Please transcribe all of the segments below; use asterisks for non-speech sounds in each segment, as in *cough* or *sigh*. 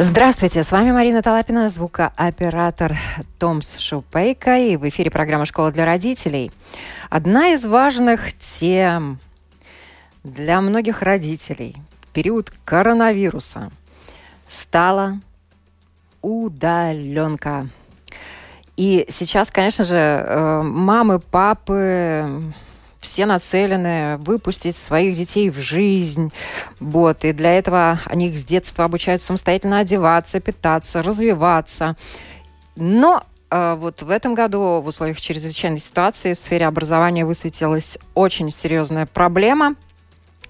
Здравствуйте, с вами Марина Талапина, звукооператор Томс Шупейка, и в эфире программа «Школа для родителей». Одна из важных тем для многих родителей в период коронавируса стала удаленка. И сейчас, конечно же, э, мамы, папы, все нацелены выпустить своих детей в жизнь. Вот. И для этого они их с детства обучают самостоятельно одеваться, питаться, развиваться. Но э, вот в этом году в условиях чрезвычайной ситуации в сфере образования высветилась очень серьезная проблема –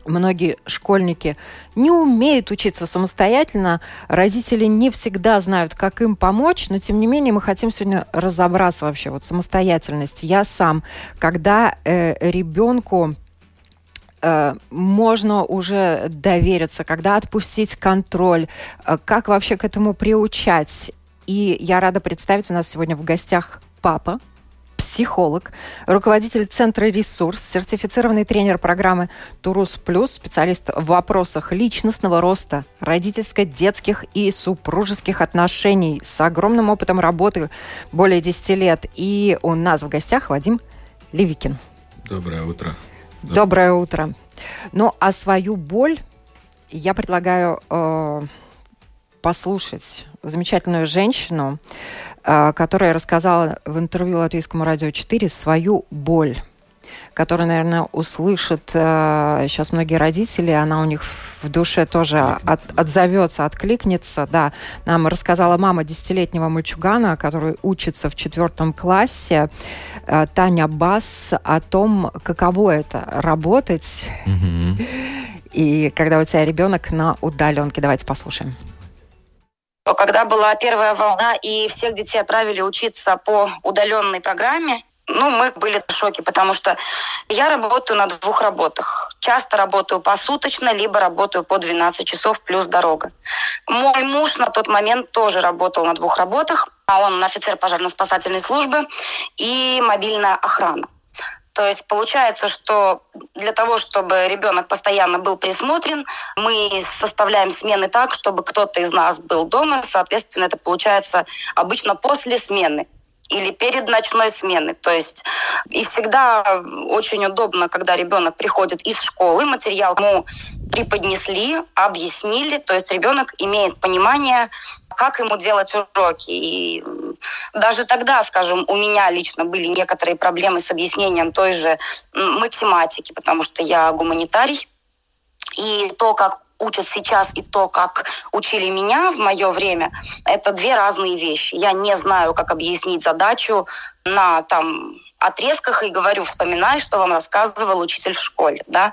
многие школьники не умеют учиться самостоятельно, родители не всегда знают, как им помочь, но тем не менее мы хотим сегодня разобраться вообще вот самостоятельность. Я сам, когда э, ребенку э, можно уже довериться, когда отпустить контроль, э, как вообще к этому приучать. И я рада представить у нас сегодня в гостях папа психолог, руководитель Центра «Ресурс», сертифицированный тренер программы «Турус Плюс», специалист в вопросах личностного роста, родительско-детских и супружеских отношений с огромным опытом работы более 10 лет. И у нас в гостях Вадим Левикин. Доброе утро. Доброе утро. Ну, а свою боль я предлагаю э, послушать замечательную женщину, которая рассказала в интервью Латвийскому радио 4 свою боль которую, наверное, услышат э, сейчас многие родители, она у них в душе тоже от, отзовется, откликнется. Да, нам рассказала мама десятилетнего мальчугана, который учится в четвертом классе, э, Таня Бас, о том, каково это работать. Mm-hmm. И когда у тебя ребенок на удаленке. Давайте послушаем когда была первая волна и всех детей отправили учиться по удаленной программе, ну, мы были в шоке, потому что я работаю на двух работах. Часто работаю посуточно, либо работаю по 12 часов плюс дорога. Мой муж на тот момент тоже работал на двух работах. а Он офицер пожарно-спасательной службы и мобильная охрана. То есть получается, что для того, чтобы ребенок постоянно был присмотрен, мы составляем смены так, чтобы кто-то из нас был дома. Соответственно, это получается обычно после смены или перед ночной сменой. То есть и всегда очень удобно, когда ребенок приходит из школы, материал ему преподнесли, объяснили, то есть ребенок имеет понимание, как ему делать уроки. И даже тогда, скажем, у меня лично были некоторые проблемы с объяснением той же математики, потому что я гуманитарий. И то, как учат сейчас и то, как учили меня в мое время, это две разные вещи. Я не знаю, как объяснить задачу на там отрезках и говорю, вспоминай, что вам рассказывал учитель в школе, да.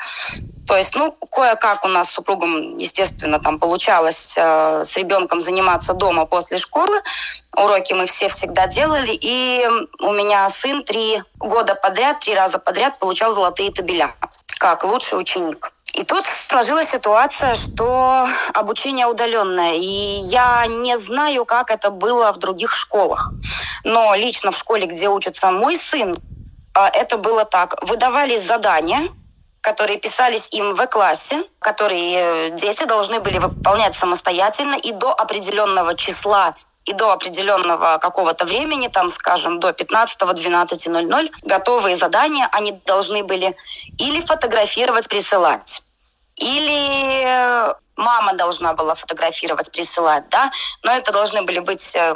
То есть, ну, кое-как у нас с супругом, естественно, там получалось э, с ребенком заниматься дома после школы. Уроки мы все всегда делали. И у меня сын три года подряд, три раза подряд получал золотые табеля, как лучший ученик. И тут сложилась ситуация, что обучение удаленное. И я не знаю, как это было в других школах. Но лично в школе, где учится мой сын, а, это было так. Выдавались задания, которые писались им в классе, которые э, дети должны были выполнять самостоятельно и до определенного числа и до определенного какого-то времени, там, скажем, до 15-12.00, готовые задания они должны были или фотографировать, присылать. Или э, мама должна была фотографировать, присылать, да, но это должны были быть э,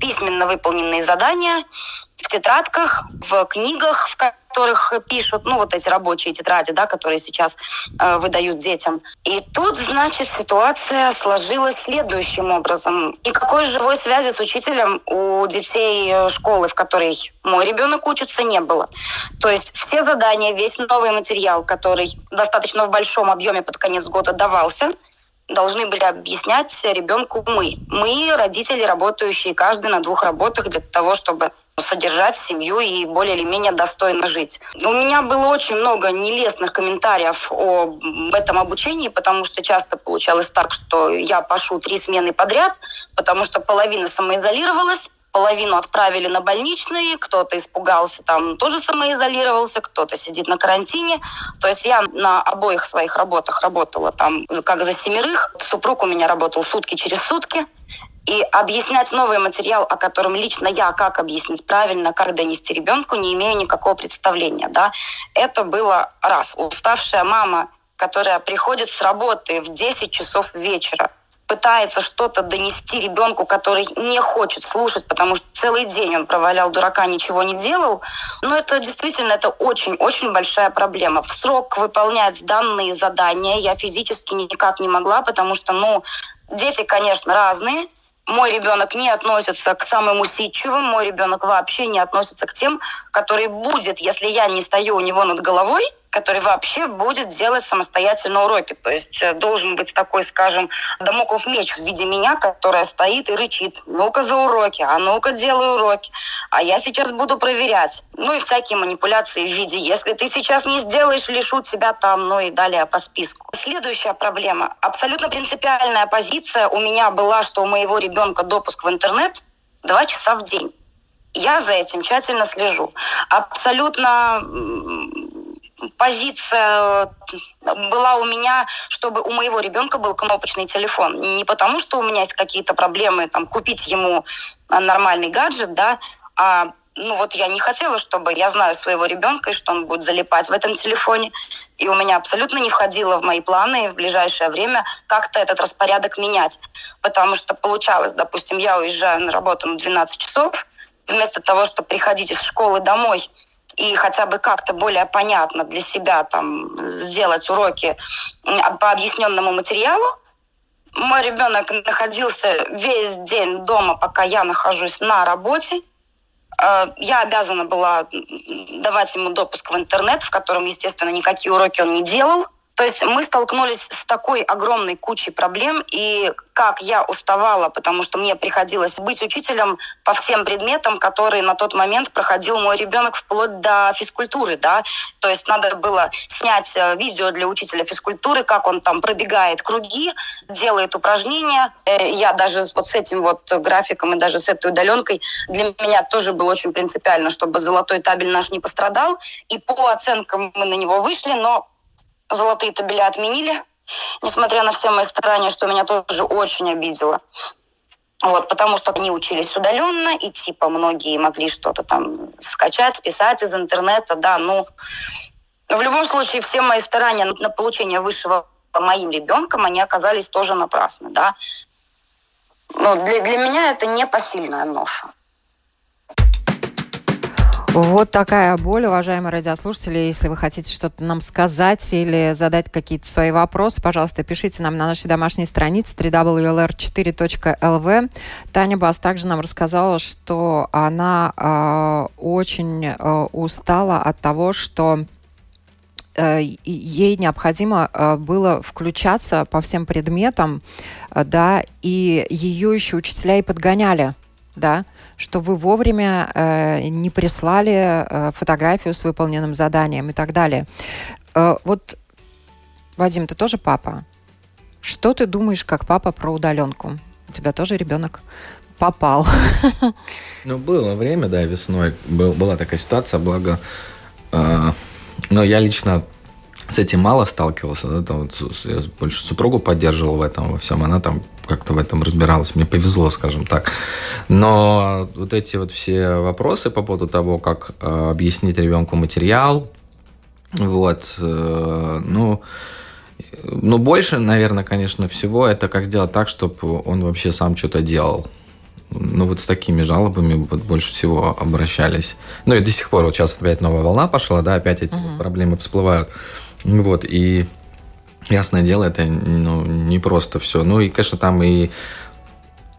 письменно выполненные задания в тетрадках, в книгах, в которых пишут, ну, вот эти рабочие тетради, да, которые сейчас э, выдают детям. И тут, значит, ситуация сложилась следующим образом. И какой живой связи с учителем у детей э, школы, в которой мой ребенок учится, не было. То есть все задания, весь новый материал, который достаточно в большом объеме под конец года давался, должны были объяснять ребенку мы. Мы, родители, работающие каждый на двух работах для того, чтобы содержать семью и более или менее достойно жить. У меня было очень много нелестных комментариев об этом обучении, потому что часто получалось так, что я пошу три смены подряд, потому что половина самоизолировалась, половину отправили на больничные, кто-то испугался, там тоже самоизолировался, кто-то сидит на карантине. То есть я на обоих своих работах работала там как за семерых. Супруг у меня работал сутки через сутки. И объяснять новый материал, о котором лично я, как объяснить правильно, как донести ребенку, не имею никакого представления. Да? Это было раз. Уставшая мама, которая приходит с работы в 10 часов вечера, пытается что-то донести ребенку, который не хочет слушать, потому что целый день он провалял дурака, ничего не делал. Но это действительно это очень-очень большая проблема. В срок выполнять данные задания я физически никак не могла, потому что, ну, дети, конечно, разные, мой ребенок не относится к самым усидчивым, мой ребенок вообще не относится к тем, который будет, если я не стою у него над головой, который вообще будет делать самостоятельно уроки. То есть э, должен быть такой, скажем, домоклов меч в виде меня, которая стоит и рычит. Ну-ка за уроки, а ну-ка делай уроки. А я сейчас буду проверять. Ну и всякие манипуляции в виде, если ты сейчас не сделаешь, лишу тебя там, ну и далее по списку. Следующая проблема. Абсолютно принципиальная позиция у меня была, что у моего ребенка допуск в интернет два часа в день. Я за этим тщательно слежу. Абсолютно позиция э, была у меня, чтобы у моего ребенка был кнопочный телефон. Не потому, что у меня есть какие-то проблемы, там, купить ему нормальный гаджет, да, а ну вот я не хотела, чтобы я знаю своего ребенка и что он будет залипать в этом телефоне. И у меня абсолютно не входило в мои планы в ближайшее время как-то этот распорядок менять. Потому что получалось, допустим, я уезжаю на работу на 12 часов, вместо того, чтобы приходить из школы домой и хотя бы как-то более понятно для себя там сделать уроки по объясненному материалу, мой ребенок находился весь день дома, пока я нахожусь на работе. Э, я обязана была давать ему допуск в интернет, в котором, естественно, никакие уроки он не делал. То есть мы столкнулись с такой огромной кучей проблем, и как я уставала, потому что мне приходилось быть учителем по всем предметам, которые на тот момент проходил мой ребенок вплоть до физкультуры, да. То есть надо было снять э, видео для учителя физкультуры, как он там пробегает круги, делает упражнения. Э, я даже вот с этим вот графиком и даже с этой удаленкой для меня тоже было очень принципиально, чтобы золотой табель наш не пострадал. И по оценкам мы на него вышли, но золотые табеля отменили, несмотря на все мои старания, что меня тоже очень обидело. Вот, потому что они учились удаленно, и типа многие могли что-то там скачать, списать из интернета, да, ну, в любом случае все мои старания на получение высшего моим ребенком, они оказались тоже напрасны, да. Но для, для меня это непосильная ноша. Вот такая боль, уважаемые радиослушатели. Если вы хотите что-то нам сказать или задать какие-то свои вопросы, пожалуйста, пишите нам на нашей домашней странице www.4.lv. Таня Бас также нам рассказала, что она э, очень э, устала от того, что э, ей необходимо э, было включаться по всем предметам, э, да, и ее еще учителя и подгоняли, да, что вы вовремя э, не прислали э, фотографию с выполненным заданием и так далее. Э, вот, Вадим, ты тоже папа. Что ты думаешь как папа про удаленку? У тебя тоже ребенок попал. Ну, было время, да, весной. Был, была такая ситуация, благо... Э, но я лично с этим мало сталкивался. Да, там, я больше супругу поддерживал в этом во всем. Она там как-то в этом разбиралась. Мне повезло, скажем так. Но вот эти вот все вопросы по поводу того, как э, объяснить ребенку материал, вот, э, ну, ну, больше, наверное, конечно, всего это как сделать так, чтобы он вообще сам что-то делал. Ну, вот с такими жалобами вот больше всего обращались. Ну, и до сих пор, вот сейчас опять новая волна пошла, да, опять эти uh-huh. проблемы всплывают. Вот, и ясное дело, это ну, не просто все. Ну, и, конечно, там и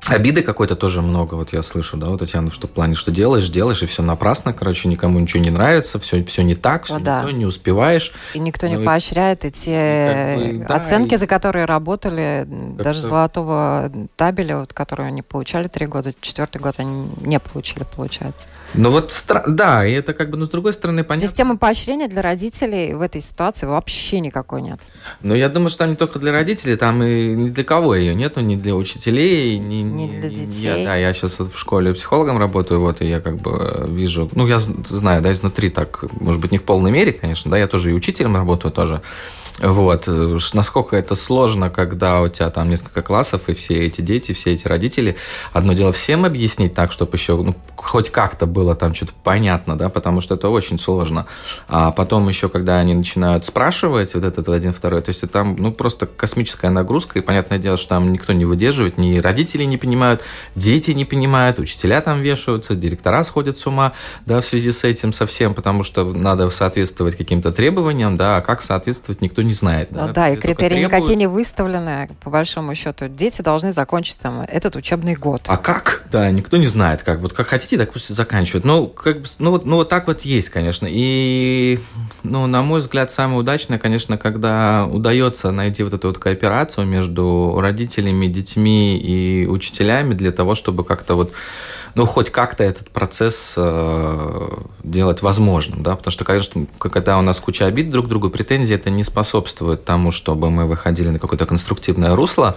Обиды какой-то тоже много, вот я слышу, да, вот, Татьяна, что в плане, что делаешь, делаешь, и все напрасно, короче, никому ничего не нравится, все, все не так, все Ну не да. не успеваешь. И никто не Ну и- поощряет эти и как бы, да, оценки, и- за которые работали, даже золотого табеля, вот, которые они получали три года, четвертый год они не получили, получается. Ну вот, да, и это как бы, ну, с другой стороны, понятно. Системы поощрения для родителей в этой ситуации вообще никакой нет. Но я думаю, что там не только для родителей, там и ни для кого ее нету, ни для учителей, ни, Не для ни- детей. Я, да, я сейчас вот в школе психологом работаю, вот, и я как бы э, вижу, ну, я знаю, да, изнутри так, может быть, не в полной мере, конечно, да, я тоже и учителем работаю тоже, вот, э, насколько это сложно, когда у тебя там несколько классов, и все эти дети, все эти родители, одно дело всем объяснить так, чтобы еще, ну, хоть как-то было там что-то понятно, да, потому что это очень сложно, а потом еще, когда они начинают спрашивать вот этот один, второй, то есть там, ну, просто космическая нагрузка, и понятное дело, что там никто не выдерживает, ни родители не понимают, дети не понимают, учителя там вешаются, директора сходят с ума, да, в связи с этим совсем, потому что надо соответствовать каким-то требованиям, да, а как соответствовать никто знает. Ну да, и критерии требуют. никакие не выставлены, по большому счету. Дети должны закончить там этот учебный год. А как? Да, никто не знает, как. Вот как хотите, так пусть заканчивают. Ну, как бы, ну, вот, ну, вот так вот есть, конечно. И, ну, на мой взгляд, самое удачное, конечно, когда удается найти вот эту вот кооперацию между родителями, детьми и учителями для того, чтобы как-то вот ну, хоть как-то этот процесс э, делать возможным, да, потому что, конечно, когда у нас куча обид друг к другу, претензии, это не способствует тому, чтобы мы выходили на какое-то конструктивное русло,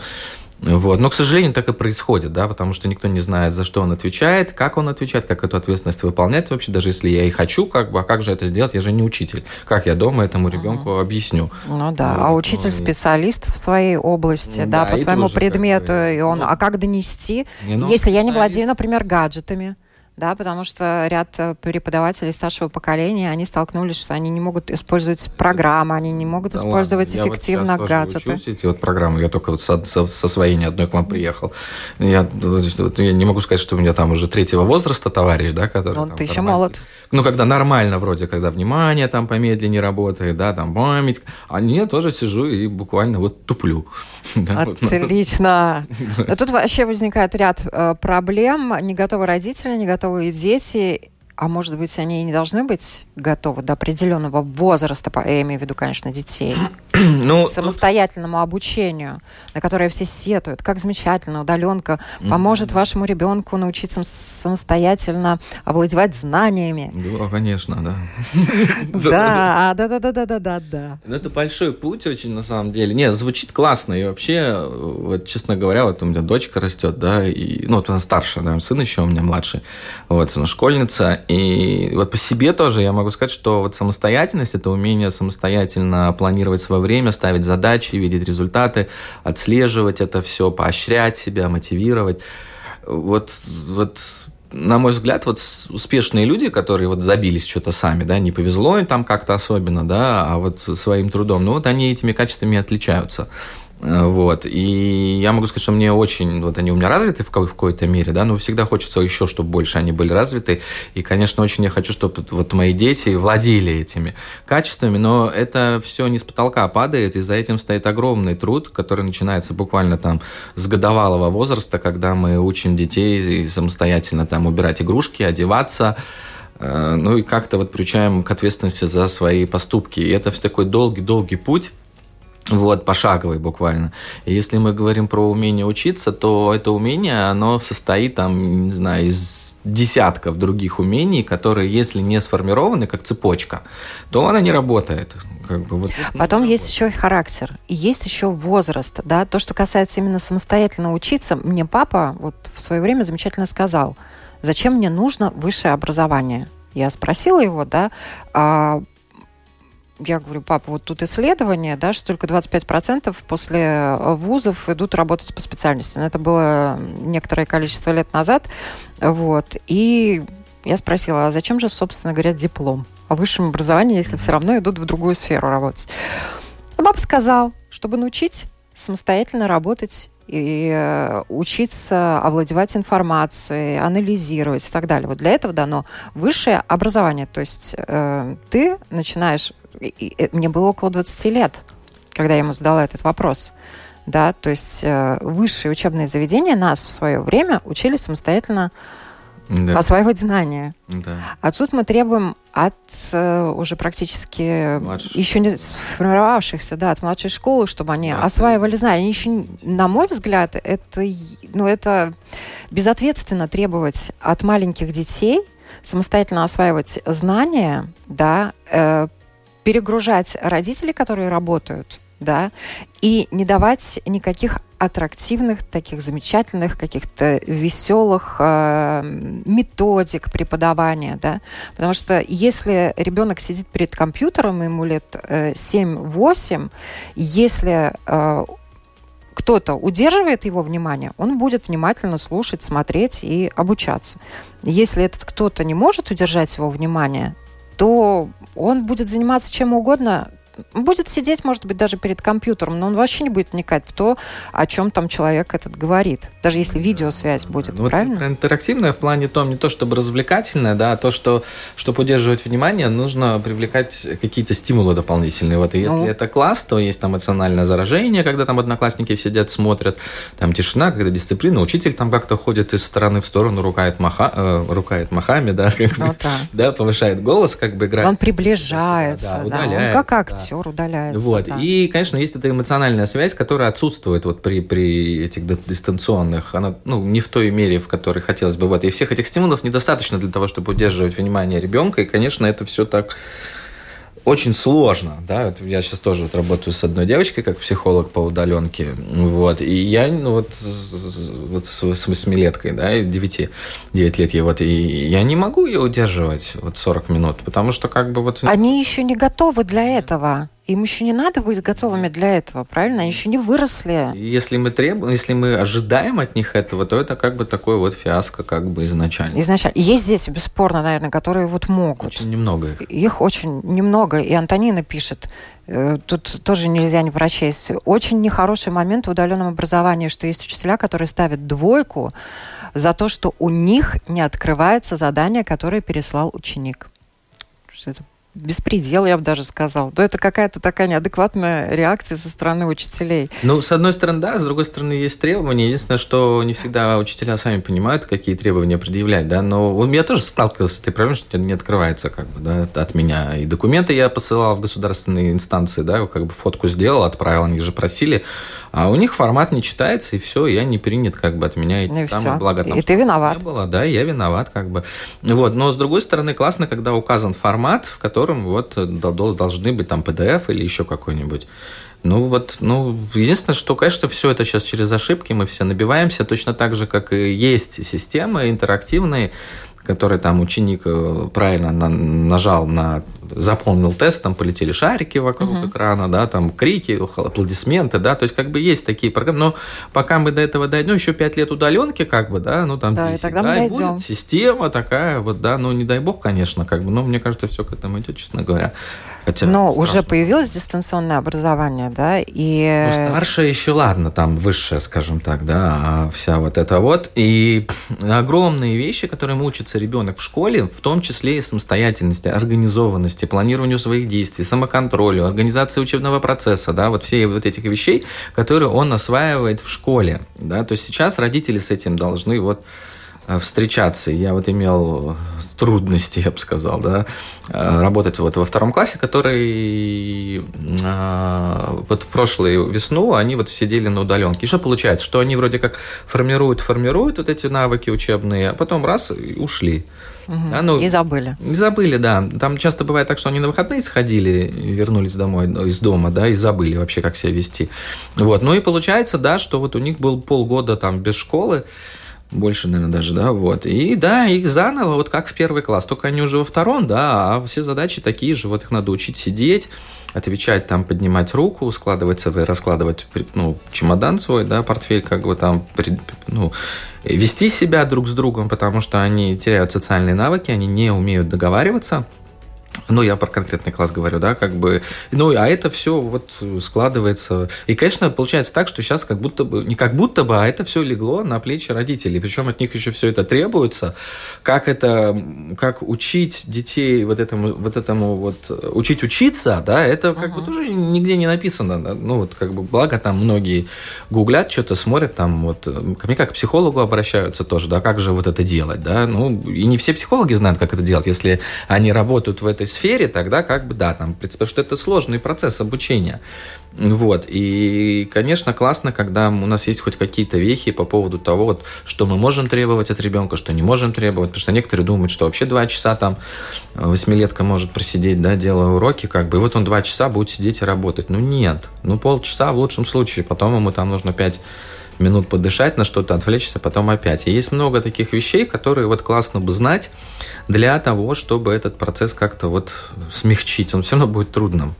вот. Но, к сожалению, так и происходит, да, потому что никто не знает, за что он отвечает, как он отвечает, как эту ответственность выполнять вообще, даже если я и хочу, как бы, а как же это сделать, я же не учитель. Как я дома этому ребенку объясню? Ну да, Вот, а ну, учитель и- специалист в своей области, Ну да, да, по своему тоже как предмету, бы, и он, ну, а как донести, Не, ну, если я не владею, например, гаджетами, да, потому что ряд э, преподавателей старшего поколения, они столкнулись, что они не могут использовать программы, они не могут Да использовать ладно, я вот эффективно сейчас тоже гаджеты. учусь эти вот программы, я только вот со, со- со своей ни одной к вам приехал. Я, вот я не могу сказать, что у меня там уже третьего возраста товарищ, да, который... Ну, там ты еще молод. Ну, когда нормально вроде, когда внимание там помедленнее работает, да, там память. А я тоже сижу и буквально вот туплю. *laughs* Отлично. *laughs* Но тут вообще возникает ряд э, проблем. Не готовы родители, не готовы дети. А может быть, они и не должны быть готовы до определенного возраста, я имею в виду, конечно, детей, *clears throat* ну, самостоятельному обучению, на которое все сетуют. Как замечательно, удаленка поможет вашему ребенку научиться самостоятельно овладевать знаниями. Да, конечно, да. *laughs* Да, да, да, да, да, да, да, да. Ну, это большой путь очень, на самом деле. Не, звучит классно. И вообще, вот, честно говоря, вот у меня дочка растет, да, и, ну, вот она старшая, да, сын еще у меня младший, вот, она школьница. И вот по себе тоже я могу сказать, что вот самостоятельность – это умение самостоятельно планировать свое время, ставить задачи, видеть результаты, отслеживать это все, поощрять себя, мотивировать. Вот, вот на мой взгляд, вот успешные люди, которые вот забились что-то сами, да, не повезло им там как-то особенно, да, а вот своим трудом, ну вот они этими качествами отличаются. Э, Вот. И я могу сказать, что мне очень, вот они у меня развиты в, ка- в какой-то мере, да, но всегда хочется еще, чтобы больше они были развиты. И, конечно, очень я хочу, чтобы вот мои дети владели этими качествами, но это все не с потолка падает, и за этим стоит огромный труд, который начинается буквально там с годовалого возраста, когда мы учим детей самостоятельно там убирать игрушки, одеваться, э, ну и как-то вот приучаем к ответственности за свои поступки. И это все такой долгий-долгий путь, вот, пошаговый буквально. И если мы говорим про умение учиться, то это умение, оно состоит там, не знаю, из десятков других умений, которые, если не сформированы как цепочка, то она не работает. Как бы, вот, Потом есть еще и характер, и есть еще возраст, да, то, что касается именно самостоятельно учиться. Мне папа вот в свое время замечательно сказал, зачем мне нужно высшее образование. Я спросила его, да, а, я говорю, папа, вот тут исследование, да, что только 25% после вузов идут работать по специальности. Но это было некоторое количество лет назад. Вот. И я спросила, а зачем же, собственно говоря, диплом о высшем образовании, если все равно идут в другую сферу работать? А папа сказал, чтобы научить самостоятельно работать и э, учиться овладевать информацией, анализировать и так далее. Вот для этого дано высшее образование. То есть э, ты начинаешь... и- Мне было около 20 лет, когда я ему задала этот вопрос. да, то есть э, высшие учебные заведения нас в свое время учили самостоятельно да. осваивать знания. Да. А тут мы требуем от э, уже практически Младших. еще не сформировавшихся, да, от младшей школы, чтобы они да, осваивали знания. Они еще, на мой взгляд, это, ну, это безответственно требовать от маленьких детей самостоятельно осваивать знания, да, э, перегружать родителей, которые работают, да, и не давать никаких аттрактивных, таких замечательных, каких-то веселых э, методик преподавания, да, потому что если ребенок сидит перед компьютером, ему лет э, 7-8, если э, кто-то удерживает его внимание, он будет внимательно слушать, смотреть и обучаться. Если этот кто-то не может удержать его внимание, то он будет заниматься чем угодно, будет сидеть, может быть, даже перед компьютером, но он вообще не будет вникать в то, о чем там человек этот говорит. Даже если видеосвязь будет, ну, правильно? Вот интерактивное в плане том, не то чтобы развлекательное, да, а то, что, чтобы удерживать внимание, нужно привлекать какие-то стимулы дополнительные. Вот, и если ну. это класс, то есть там эмоциональное заражение, когда там одноклассники сидят, смотрят, там тишина, когда дисциплина, учитель там как-то ходит из стороны в сторону, рукает, маха, э, рукает махами, да, как ну, бы, да. да, повышает голос, как бы играет. Он приближается, да, да, он как актер актер удаляется. Вот. Да. И, конечно, есть эта эмоциональная связь, которая отсутствует вот при, при этих дистанционных. Она ну, не в той мере, в которой хотелось бы. Вот. И всех этих стимулов недостаточно для того, чтобы удерживать внимание ребенка. И, конечно, это все так очень сложно, да, я сейчас тоже вот работаю с одной девочкой, как психолог по удаленке, вот, и я, ну, вот, вот с, восьмилеткой, да, 9, 9 лет ей, вот, и я не могу ее удерживать, вот, 40 минут, потому что, как бы, вот... Они еще не готовы для этого. Им еще не надо быть готовыми для этого, правильно? Они еще не выросли. Если мы требуем, если мы ожидаем от них этого, то это как бы такое вот фиаско как бы изначально. Изначально. Есть дети, бесспорно, наверное, которые вот могут. Очень немного их. Их очень немного. И Антонина пишет, э, тут тоже нельзя не прочесть, очень нехороший момент в удаленном образовании, что есть учителя, которые ставят двойку за то, что у них не открывается задание, которое переслал ученик. Что это беспредел, я бы даже сказал. То это какая-то такая неадекватная реакция со стороны учителей. Ну, с одной стороны, да, с другой стороны, есть требования. Единственное, что не всегда учителя сами понимают, какие требования предъявлять, да, но я тоже сталкивался с этой проблемой, что не открывается как бы, да, от меня. И документы я посылал в государственные инстанции, да, как бы фотку сделал, отправил, они же просили, а у них формат не читается, и все, я не принят как бы от меня эти и самые блага. Там, и ты виноват. Было, да, я виноват как бы. Вот, но с другой стороны, классно, когда указан формат, в котором вот должны быть там PDF или еще какой-нибудь. Ну вот, ну, единственное, что, конечно, все это сейчас через ошибки, мы все набиваемся, точно так же, как и есть системы интерактивные, который там ученик э, правильно на, нажал на заполнил тест, там полетели шарики вокруг uh-huh. экрана, да, там крики, аплодисменты, да, то есть как бы есть такие программы, но пока мы до этого дойдем, ну, еще пять лет удаленки, как бы, да, ну там да, 10, и тогда да, мы дойдем. будет система такая, вот, да, ну не дай бог, конечно, как бы, но мне кажется, все к этому идет, честно говоря. Хотя Но страшно. уже появилось дистанционное образование, да, и... Ну, старшее еще ладно, там высшее, скажем так, да, а вся вот это вот. И огромные вещи, которые учится ребенок в школе, в том числе и самостоятельности, организованности, планированию своих действий, самоконтролю, организации учебного процесса, да, вот все вот этих вещей, которые он осваивает в школе, да, то есть сейчас родители с этим должны вот встречаться. Я вот имел трудности, я бы сказал, да, э, работать вот во втором классе, который э, вот прошлую весну они вот сидели на удаленке. И что получается? Что они вроде как формируют, формируют вот эти навыки учебные, а потом раз и ушли. Угу. Да, ну, и забыли. И забыли, да. Там часто бывает так, что они на выходные сходили, вернулись домой из дома, да, и забыли вообще, как себя вести. Вот. Ну и получается, да, что вот у них был полгода там без школы, больше, наверное, даже, да, вот. И да, их заново, вот как в первый класс, только они уже во втором, да, а все задачи такие же, вот их надо учить сидеть, отвечать, там, поднимать руку, складывать раскладывать, ну, чемодан свой, да, портфель, как бы там, ну, вести себя друг с другом, потому что они теряют социальные навыки, они не умеют договариваться, ну, я про конкретный класс говорю, да, как бы, ну, а это все вот складывается. И, конечно, получается так, что сейчас как будто бы, не как будто бы, а это все легло на плечи родителей. Причем от них еще все это требуется. Как это, как учить детей вот этому, вот этому вот, учить учиться, да, это как uh-huh. бы тоже нигде не написано. Да? Ну, вот как бы, благо там многие гуглят, что-то смотрят, там вот, ко мне как к психологу обращаются тоже, да, как же вот это делать, да, ну, и не все психологи знают, как это делать, если они работают в этой сфере, сфере, тогда как бы да, там, потому что это сложный процесс обучения. Вот. И, конечно, классно, когда у нас есть хоть какие-то вехи по поводу того, вот, что мы можем требовать от ребенка, что не можем требовать. Потому что некоторые думают, что вообще два часа там восьмилетка может просидеть, да, делая уроки, как бы, и вот он два часа будет сидеть и работать. Ну, нет. Ну, полчаса в лучшем случае. Потом ему там нужно пять минут подышать, на что-то отвлечься, потом опять. И есть много таких вещей, которые вот классно бы знать для того, чтобы этот процесс как-то вот смягчить. Он все равно будет трудным.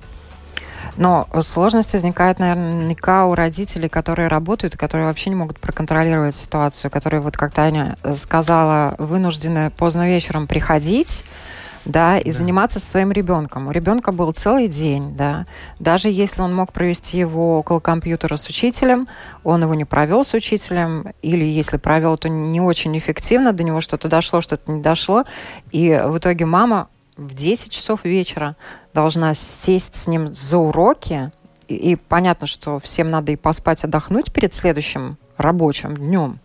Но сложность возникает наверняка у родителей, которые работают, которые вообще не могут проконтролировать ситуацию, которые, вот как Таня сказала, вынуждены поздно вечером приходить, да, и да. заниматься со своим ребенком. У ребенка был целый день, да. Даже если он мог провести его около компьютера с учителем, он его не провел с учителем, или если провел, то не очень эффективно, до него что-то дошло, что-то не дошло. И в итоге мама в 10 часов вечера должна сесть с ним за уроки, и, и понятно, что всем надо и поспать, отдохнуть перед следующим рабочим днем.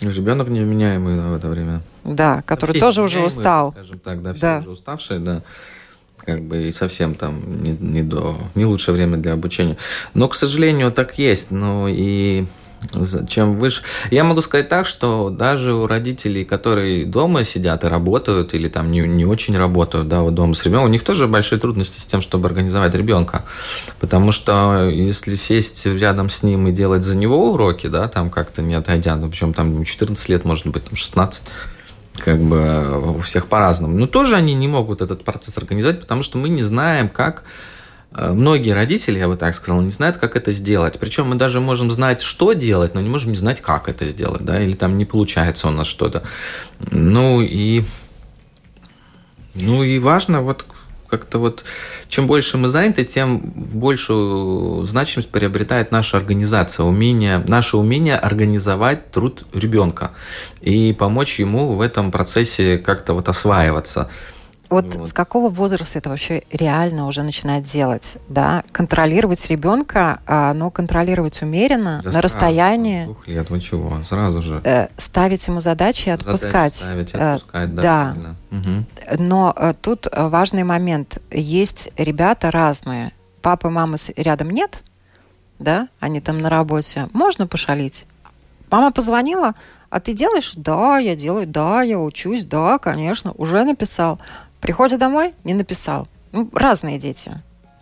Ребенок невменяемый в это время. Да, который все тоже уже устал. Скажем так, да, все да. уже уставшие, да. Как бы и совсем там не, не до не лучшее время для обучения. Но, к сожалению, так есть. Ну и чем выше. Я могу сказать так, что даже у родителей, которые дома сидят и работают, или там не, не очень работают, да, вот дома с ребенком, у них тоже большие трудности с тем, чтобы организовать ребенка. Потому что если сесть рядом с ним и делать за него уроки, да, там как-то не отойдя, ну, причем там 14 лет, может быть, там 16, как бы у всех по-разному. Но тоже они не могут этот процесс организовать, потому что мы не знаем, как Э, многие родители, я бы так сказал, не знают, как это сделать. Причем мы даже можем знать, что делать, но не можем не знать, как это сделать, да, или там не получается у нас что-то. Ну и, ну и важно вот как-то вот, чем больше мы заняты, тем большую значимость приобретает наша организация, умение, наше умение организовать труд ребенка и помочь ему в этом процессе как-то вот осваиваться. Вот, вот с какого возраста это вообще реально уже начинает делать? Да? Контролировать ребенка, а, но контролировать умеренно, да на расстоянии. Двух лет, вы чего? Сразу же. Э, ставить ему задачи и отпускать. Задачи ставить э, отпускать, да. да. Угу. Но э, тут важный момент. Есть ребята разные. Папы, мамы рядом нет, да, они там на работе. Можно пошалить. Мама позвонила, а ты делаешь? Да, я делаю, да, я учусь, да, конечно, уже написал. Приходит домой, не написал. Ну, разные дети.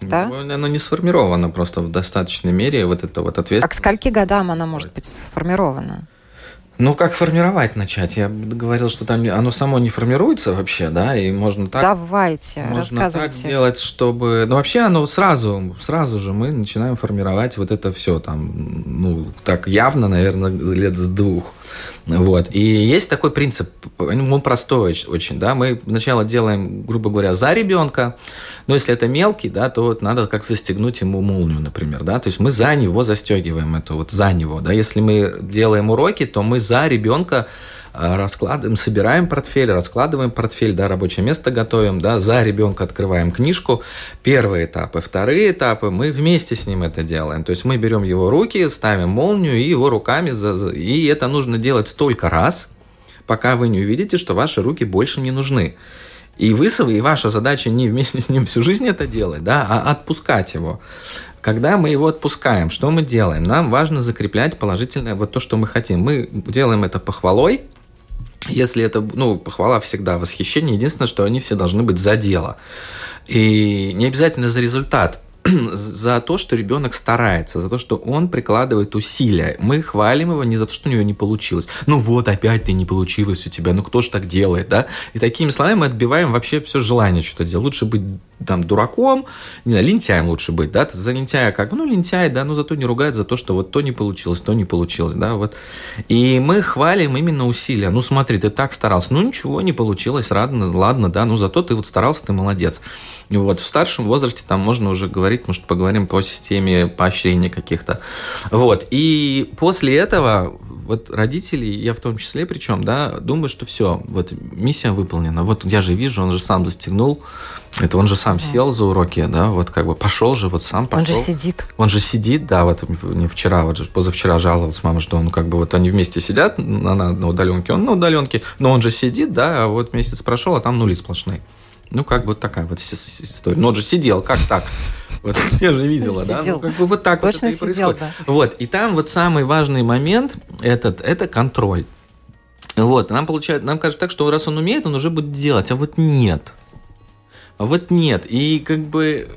Да? Ну, оно не сформировано просто в достаточной мере, вот это вот ответственность. А к скольки годам она может быть сформирована? Ну, как формировать начать? Я говорил, что там оно само не формируется вообще, да, и можно так... Давайте, можно так делать, чтобы... Ну, вообще оно сразу, сразу же мы начинаем формировать вот это все там, ну, так явно, наверное, лет с двух. Вот. И есть такой принцип, он простой очень, да, мы сначала делаем, грубо говоря, за ребенка, но если это мелкий, да, то вот надо как застегнуть ему молнию, например, да, то есть мы за него застегиваем это вот за него, да, если мы делаем уроки, то мы за ребенка раскладываем, собираем портфель, раскладываем портфель, да, рабочее место готовим, да, за ребенка открываем книжку. Первые этапы, вторые этапы мы вместе с ним это делаем. То есть мы берем его руки, ставим молнию и его руками, за, и это нужно делать столько раз, пока вы не увидите, что ваши руки больше не нужны. И вы, и ваша задача не вместе с ним всю жизнь это делать, да, а отпускать его. Когда мы его отпускаем, что мы делаем? Нам важно закреплять положительное вот то, что мы хотим. Мы делаем это похвалой, если это, ну, похвала всегда, восхищение, единственное, что они все должны быть за дело. И не обязательно за результат, *clears throat* за то, что ребенок старается, за то, что он прикладывает усилия. Мы хвалим его не за то, что у него не получилось. Ну вот, опять ты не получилось у тебя, ну кто ж так делает, да? И такими словами мы отбиваем вообще все желание что-то делать. Лучше быть там дураком, не знаю, лентяем лучше быть, да, ты за лентяя как, ну, лентяй, да, но зато не ругают за то, что вот то не получилось, то не получилось, да, вот. И мы хвалим именно усилия. Ну, смотри, ты так старался, ну, ничего не получилось, ладно, ладно, да, ну, зато ты вот старался, ты молодец. Вот, в старшем возрасте там можно уже говорить, может, поговорим по системе поощрения каких-то. Вот, и после этого вот родители, я в том числе, причем, да, думаю, что все, вот миссия выполнена. Вот я же вижу, он же сам застегнул, это он же сам сел за уроки, да, вот как бы пошел же, вот сам пошел. Он же сидит. Он же сидит, да, вот не вчера, вот позавчера жаловалась мама, что он как бы вот они вместе сидят, она на удаленке, он на удаленке, но он же сидит, да, а вот месяц прошел, а там нули сплошные. Ну, как бы вот такая вот история. Но он же сидел, как так? Вот *laughs* я же видела, да? Ну, как бы вот так Точно вот это и происходит. Да. Вот, и там вот самый важный момент этот, это контроль. Вот, нам получается, нам кажется так, что раз он умеет, он уже будет делать, а вот нет. А вот нет. И как бы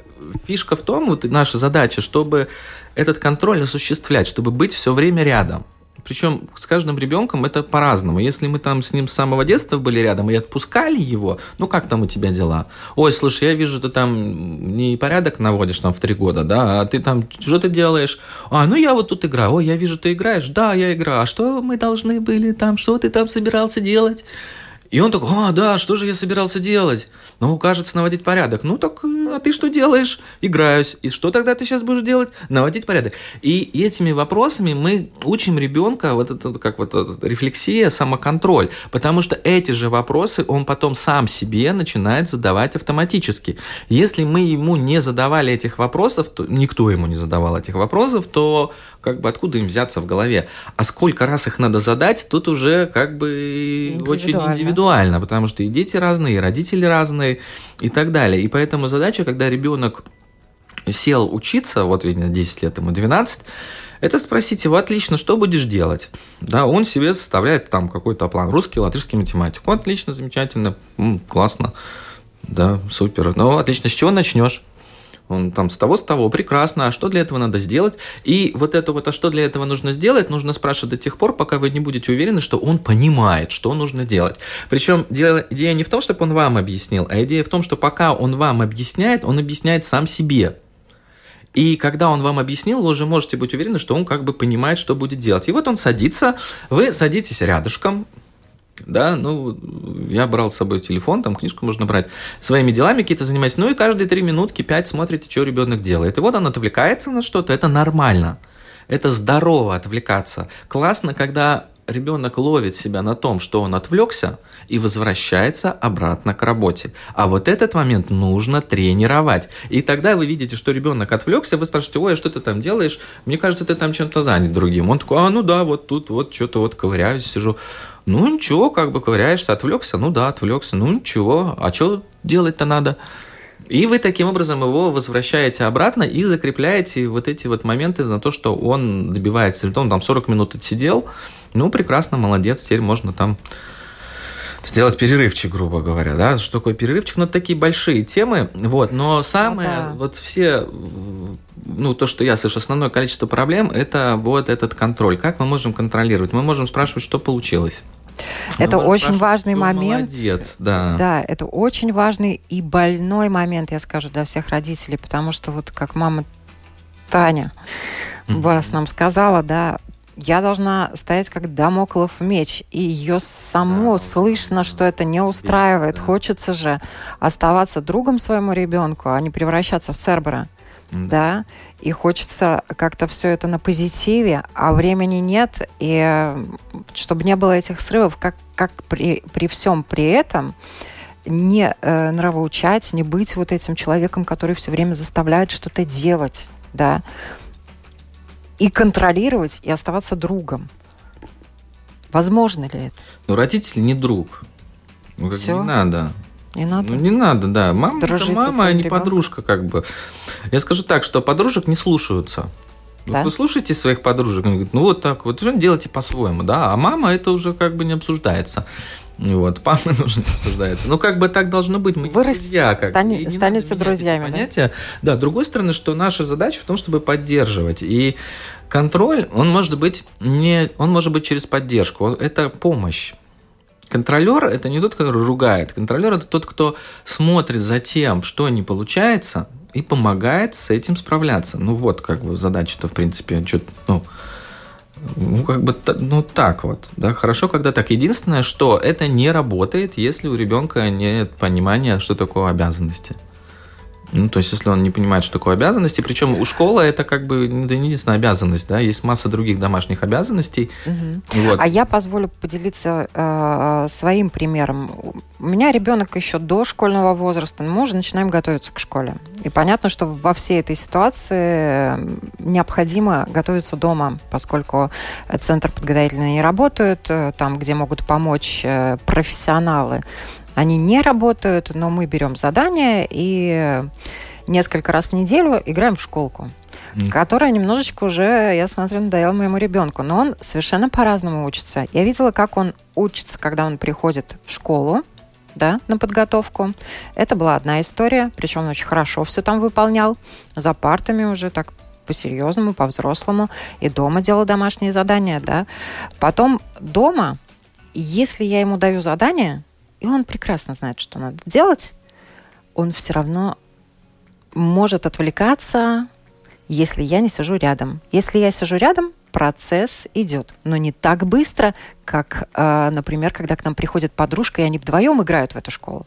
фишка в том, вот наша задача, чтобы этот контроль осуществлять, чтобы быть все время рядом. Причем с каждым ребенком это по-разному. Если мы там с ним с самого детства были рядом и отпускали его, ну как там у тебя дела? Ой, слушай, я вижу, ты там не порядок наводишь там в три года, да, а ты там что ты делаешь? А, ну я вот тут играю. Ой, я вижу, ты играешь. Да, я играю. А что мы должны были там? Что ты там собирался делать? И он такой, а, да, что же я собирался делать? Ну, кажется, наводить порядок. Ну, так, а ты что делаешь? Играюсь. И что тогда ты сейчас будешь делать? Наводить порядок. И этими вопросами мы учим ребенка, вот это как вот это, рефлексия, самоконтроль. Потому что эти же вопросы он потом сам себе начинает задавать автоматически. Если мы ему не задавали этих вопросов, то никто ему не задавал этих вопросов, то как бы откуда им взяться в голове? А сколько раз их надо задать, тут уже как бы очень индивидуально, потому что и дети разные, и родители разные, и так далее. И поэтому задача, когда ребенок сел учиться, вот видно, 10 лет ему 12, это спросить его, отлично, что будешь делать? Да, он себе составляет там какой-то план, русский, латышский, математику. Отлично, замечательно, классно, да, супер. Ну, отлично, с чего начнешь? Он там с того, с того, прекрасно, а что для этого надо сделать? И вот это вот, а что для этого нужно сделать, нужно спрашивать до тех пор, пока вы не будете уверены, что он понимает, что нужно делать. Причем идея не в том, чтобы он вам объяснил, а идея в том, что пока он вам объясняет, он объясняет сам себе. И когда он вам объяснил, вы уже можете быть уверены, что он как бы понимает, что будет делать. И вот он садится, вы садитесь рядышком, да, ну, я брал с собой телефон, там книжку можно брать, своими делами какие-то занимать, ну и каждые три минутки, пять смотрите, что ребенок делает. И вот он отвлекается на что-то, это нормально. Это здорово отвлекаться. Классно, когда ребенок ловит себя на том, что он отвлекся, и возвращается обратно к работе. А вот этот момент нужно тренировать. И тогда вы видите, что ребенок отвлекся, вы спрашиваете, ой, а что ты там делаешь? Мне кажется, ты там чем-то занят другим. Он такой, а ну да, вот тут вот что-то вот ковыряюсь, сижу. Ну ничего, как бы ковыряешься, отвлекся, ну да, отвлекся, ну ничего, а что делать-то надо? И вы таким образом его возвращаете обратно и закрепляете вот эти вот моменты на то, что он добивается. Он там 40 минут отсидел, ну прекрасно, молодец, теперь можно там сделать перерывчик, грубо говоря, да, что такое перерывчик, ну, это такие большие темы, вот, но самое, ну, да. вот все, ну, то, что я слышу, основное количество проблем, это вот этот контроль, как мы можем контролировать, мы можем спрашивать, что получилось, это очень важный момент. Молодец, да. Да, это очень важный и больной момент, я скажу, для всех родителей, потому что вот как мама Таня вас нам сказала, да, я должна стоять как дамоклов меч, и ее само да, слышно, что это не устраивает. Да. Хочется же оставаться другом своему ребенку, а не превращаться в Цербера. Да. да, и хочется как-то все это на позитиве, а времени нет, и чтобы не было этих срывов, как, как при, при всем при этом не э, нравоучать, не быть вот этим человеком, который все время заставляет что-то делать, да, и контролировать, и оставаться другом. Возможно ли это? Ну, родители не друг. Ну, как Все? не надо. Не надо? Ну, не надо, да. Мама это мама, а не ребенком. подружка, как бы. Я скажу так, что подружек не слушаются. Да? вы слушаете своих подружек, они говорят, ну вот так вот, делайте по-своему, да, а мама это уже как бы не обсуждается. Вот, папа *laughs* нужно обсуждается. Ну, как бы так должно быть. Мы Вырасти, друзья. Как. Стань, станется друзьями. Понятия. Да? да, другой стороны, что наша задача в том, чтобы поддерживать. И контроль, он может быть не, он может быть через поддержку. Это помощь. Контролер это не тот, который ругает. Контролер это тот, кто смотрит за тем, что не получается, и помогает с этим справляться. Ну вот, как бы задача-то, в принципе, что ну, ну, как бы, ну, так вот, да, хорошо, когда так. Единственное, что это не работает, если у ребенка нет понимания, что такое обязанности. Ну, то есть, если он не понимает, что такое обязанности, причем у школы это как бы это не единственная обязанность, да, есть масса других домашних обязанностей. Угу. Вот. А я позволю поделиться э, своим примером. У меня ребенок еще до школьного возраста, мы уже начинаем готовиться к школе. И понятно, что во всей этой ситуации необходимо готовиться дома, поскольку центр подготовительный не работает, э, там, где могут помочь э, профессионалы они не работают, но мы берем задание и несколько раз в неделю играем в школку mm. которая немножечко уже, я смотрю, надоела моему ребенку. Но он совершенно по-разному учится. Я видела, как он учится, когда он приходит в школу, да, на подготовку. Это была одна история, причем он очень хорошо все там выполнял, за партами уже так по-серьезному, по-взрослому, и дома делал домашние задания, да. Потом дома, если я ему даю задание, и он прекрасно знает, что надо делать, он все равно может отвлекаться, если я не сижу рядом. Если я сижу рядом, процесс идет, но не так быстро, как, э, например, когда к нам приходит подружка, и они вдвоем играют в эту школу.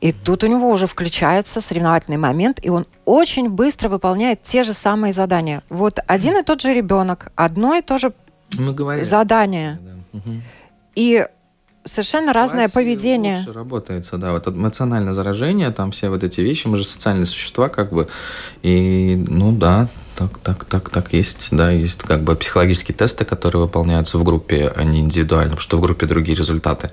И тут у него уже включается соревновательный момент, и он очень быстро выполняет те же самые задания. Вот один и тот же ребенок, одно и то же Мы говорили. задание. Да. И совершенно разное поведение. Лучше работается, да. Вот эмоциональное заражение, там все вот эти вещи, мы же социальные существа, как бы. И, ну да, так, так, так, так есть. Да, есть как бы психологические тесты, которые выполняются в группе, а не индивидуально, потому что в группе другие результаты.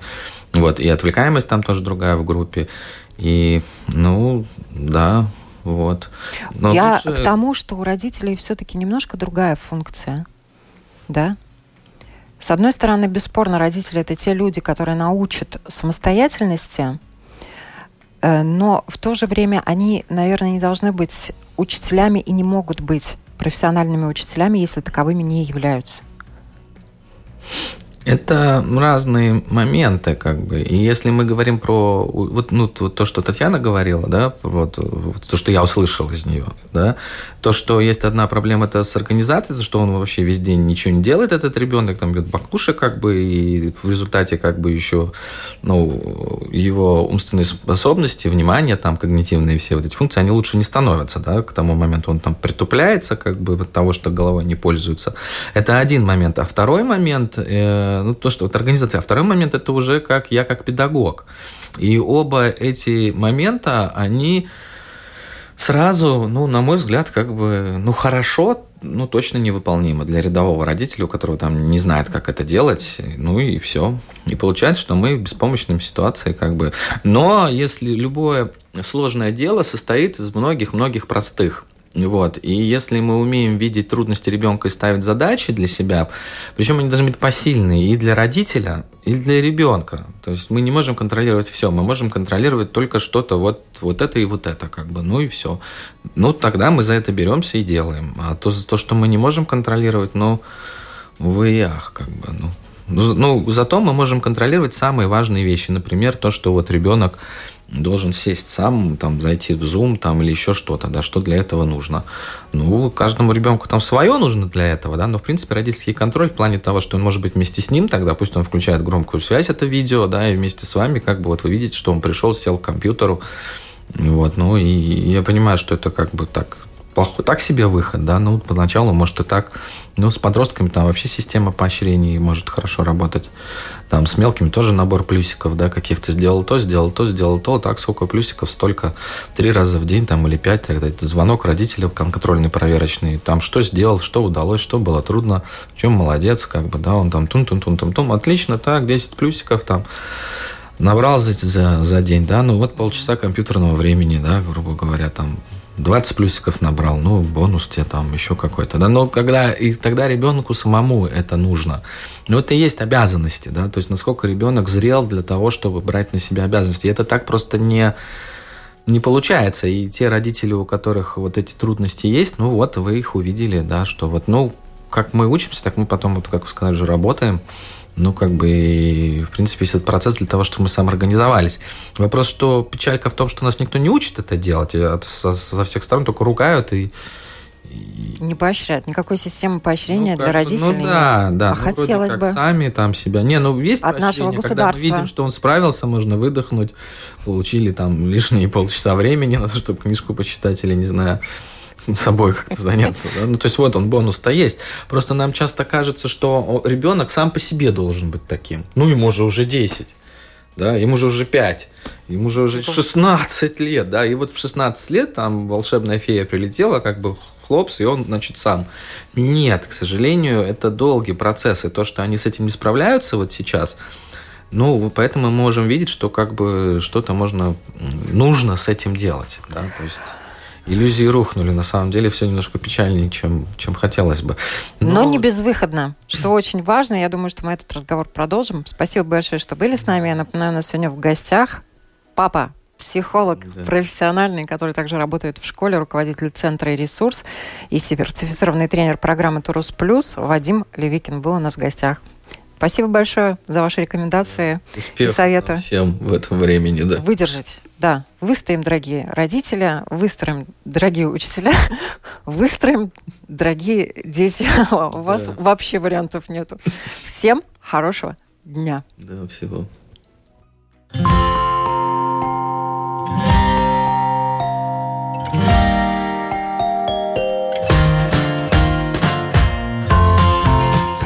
Вот, и отвлекаемость там тоже другая в группе. И, ну, да, вот. Но Я лучше... к тому, что у родителей все-таки немножко другая функция. Да? С одной стороны, бесспорно, родители это те люди, которые научат самостоятельности, э, но в то же время они, наверное, не должны быть учителями и не могут быть профессиональными учителями, если таковыми не являются. Это разные моменты, как бы. И если мы говорим про вот, ну, то, что Татьяна говорила, да, вот, то, что я услышал из нее, да, то, что есть одна проблема, это с организацией, что он вообще весь день ничего не делает, этот ребенок, там бьет баклуши, как бы, и в результате, как бы, еще, ну, его умственные способности, внимание, там, когнитивные все вот эти функции, они лучше не становятся, да, к тому моменту он там притупляется, как бы, от того, что головой не пользуется. Это один момент. А второй момент, э, ну, то, что вот организация. А второй момент – это уже как я как педагог. И оба эти момента, они сразу, ну, на мой взгляд, как бы, ну, хорошо, ну, точно невыполнимо для рядового родителя, у которого там не знает, как это делать, ну и все. И получается, что мы в беспомощной ситуации как бы. Но если любое сложное дело состоит из многих-многих простых вот. И если мы умеем видеть трудности ребенка и ставить задачи для себя, причем они должны быть посильные и для родителя, и для ребенка. То есть мы не можем контролировать все, мы можем контролировать только что-то вот, вот это и вот это, как бы, ну и все. Ну, тогда мы за это беремся и делаем. А то, то что мы не можем контролировать, ну, увы и ах, как бы, ну, ну, зато мы можем контролировать самые важные вещи. Например, то, что вот ребенок должен сесть сам, там, зайти в Zoom там, или еще что-то, да, что для этого нужно. Ну, каждому ребенку там свое нужно для этого, да, но, в принципе, родительский контроль в плане того, что он может быть вместе с ним, тогда пусть он включает громкую связь, это видео, да, и вместе с вами, как бы, вот вы видите, что он пришел, сел к компьютеру, вот, ну, и я понимаю, что это как бы так плохой, так себе выход, да, ну, поначалу, может, и так, ну, с подростками там вообще система поощрений может хорошо работать, там с мелкими тоже набор плюсиков, да, каких-то сделал то, сделал то, сделал то, так, сколько плюсиков, столько, три раза в день там или пять, тогда это звонок родителям контрольный, проверочный, там, что сделал, что удалось, что было трудно, в чем молодец, как бы, да, он там тун-тун-тун-тун-тун, отлично, так, 10 плюсиков там, набрал за, за, за день, да, ну вот полчаса компьютерного времени, да, грубо говоря, там 20 плюсиков набрал, ну, бонус тебе там еще какой-то. Да? Но когда, и тогда ребенку самому это нужно. Но это и есть обязанности, да, то есть насколько ребенок зрел для того, чтобы брать на себя обязанности. И это так просто не, не получается. И те родители, у которых вот эти трудности есть, ну вот вы их увидели, да, что вот, ну, как мы учимся, так мы потом, вот, как вы сказали, же работаем. Ну, как бы, в принципе, весь этот процесс для того, чтобы мы самоорганизовались. Вопрос, что печалька в том, что нас никто не учит это делать, а со, со всех сторон только ругают и не поощряют. Никакой системы поощрения ну, для родителей. Ну да, нет. да. А ну, хотелось бы. Сами там себя. Не, ну есть От нашего государства. Когда мы видим, что он справился, можно выдохнуть. Получили там *laughs* лишние полчаса времени на то, чтобы книжку почитать или, не знаю, *laughs* собой как-то заняться. Да? Ну, то есть вот он, бонус-то есть. Просто нам часто кажется, что ребенок сам по себе должен быть таким. Ну, ему же уже 10 да, ему же уже 5, ему же уже 16 лет, да, и вот в 16 лет там волшебная фея прилетела, как бы хлопс, и он, значит, сам. Нет, к сожалению, это долгий процесс, и то, что они с этим не справляются вот сейчас, ну, поэтому мы можем видеть, что как бы что-то можно, нужно с этим делать, да, то есть иллюзии рухнули. На самом деле все немножко печальнее, чем, чем хотелось бы. Но... Но не безвыходно, что очень важно. Я думаю, что мы этот разговор продолжим. Спасибо большое, что были с нами. Я напоминаю, у нас сегодня в гостях папа психолог да. профессиональный, который также работает в школе, руководитель центра и ресурс и сертифицированный тренер программы Турус Плюс Вадим Левикин был у нас в гостях. Спасибо большое за ваши рекомендации Успех и советы. Всем в этом времени, да. Выдержать, да. Выстоим, дорогие родители, выстроим, дорогие учителя, *laughs* выстроим, дорогие дети. *laughs* У вас да. вообще вариантов нету. Всем хорошего дня. Да, всего.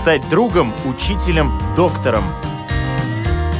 стать другом, учителем, доктором.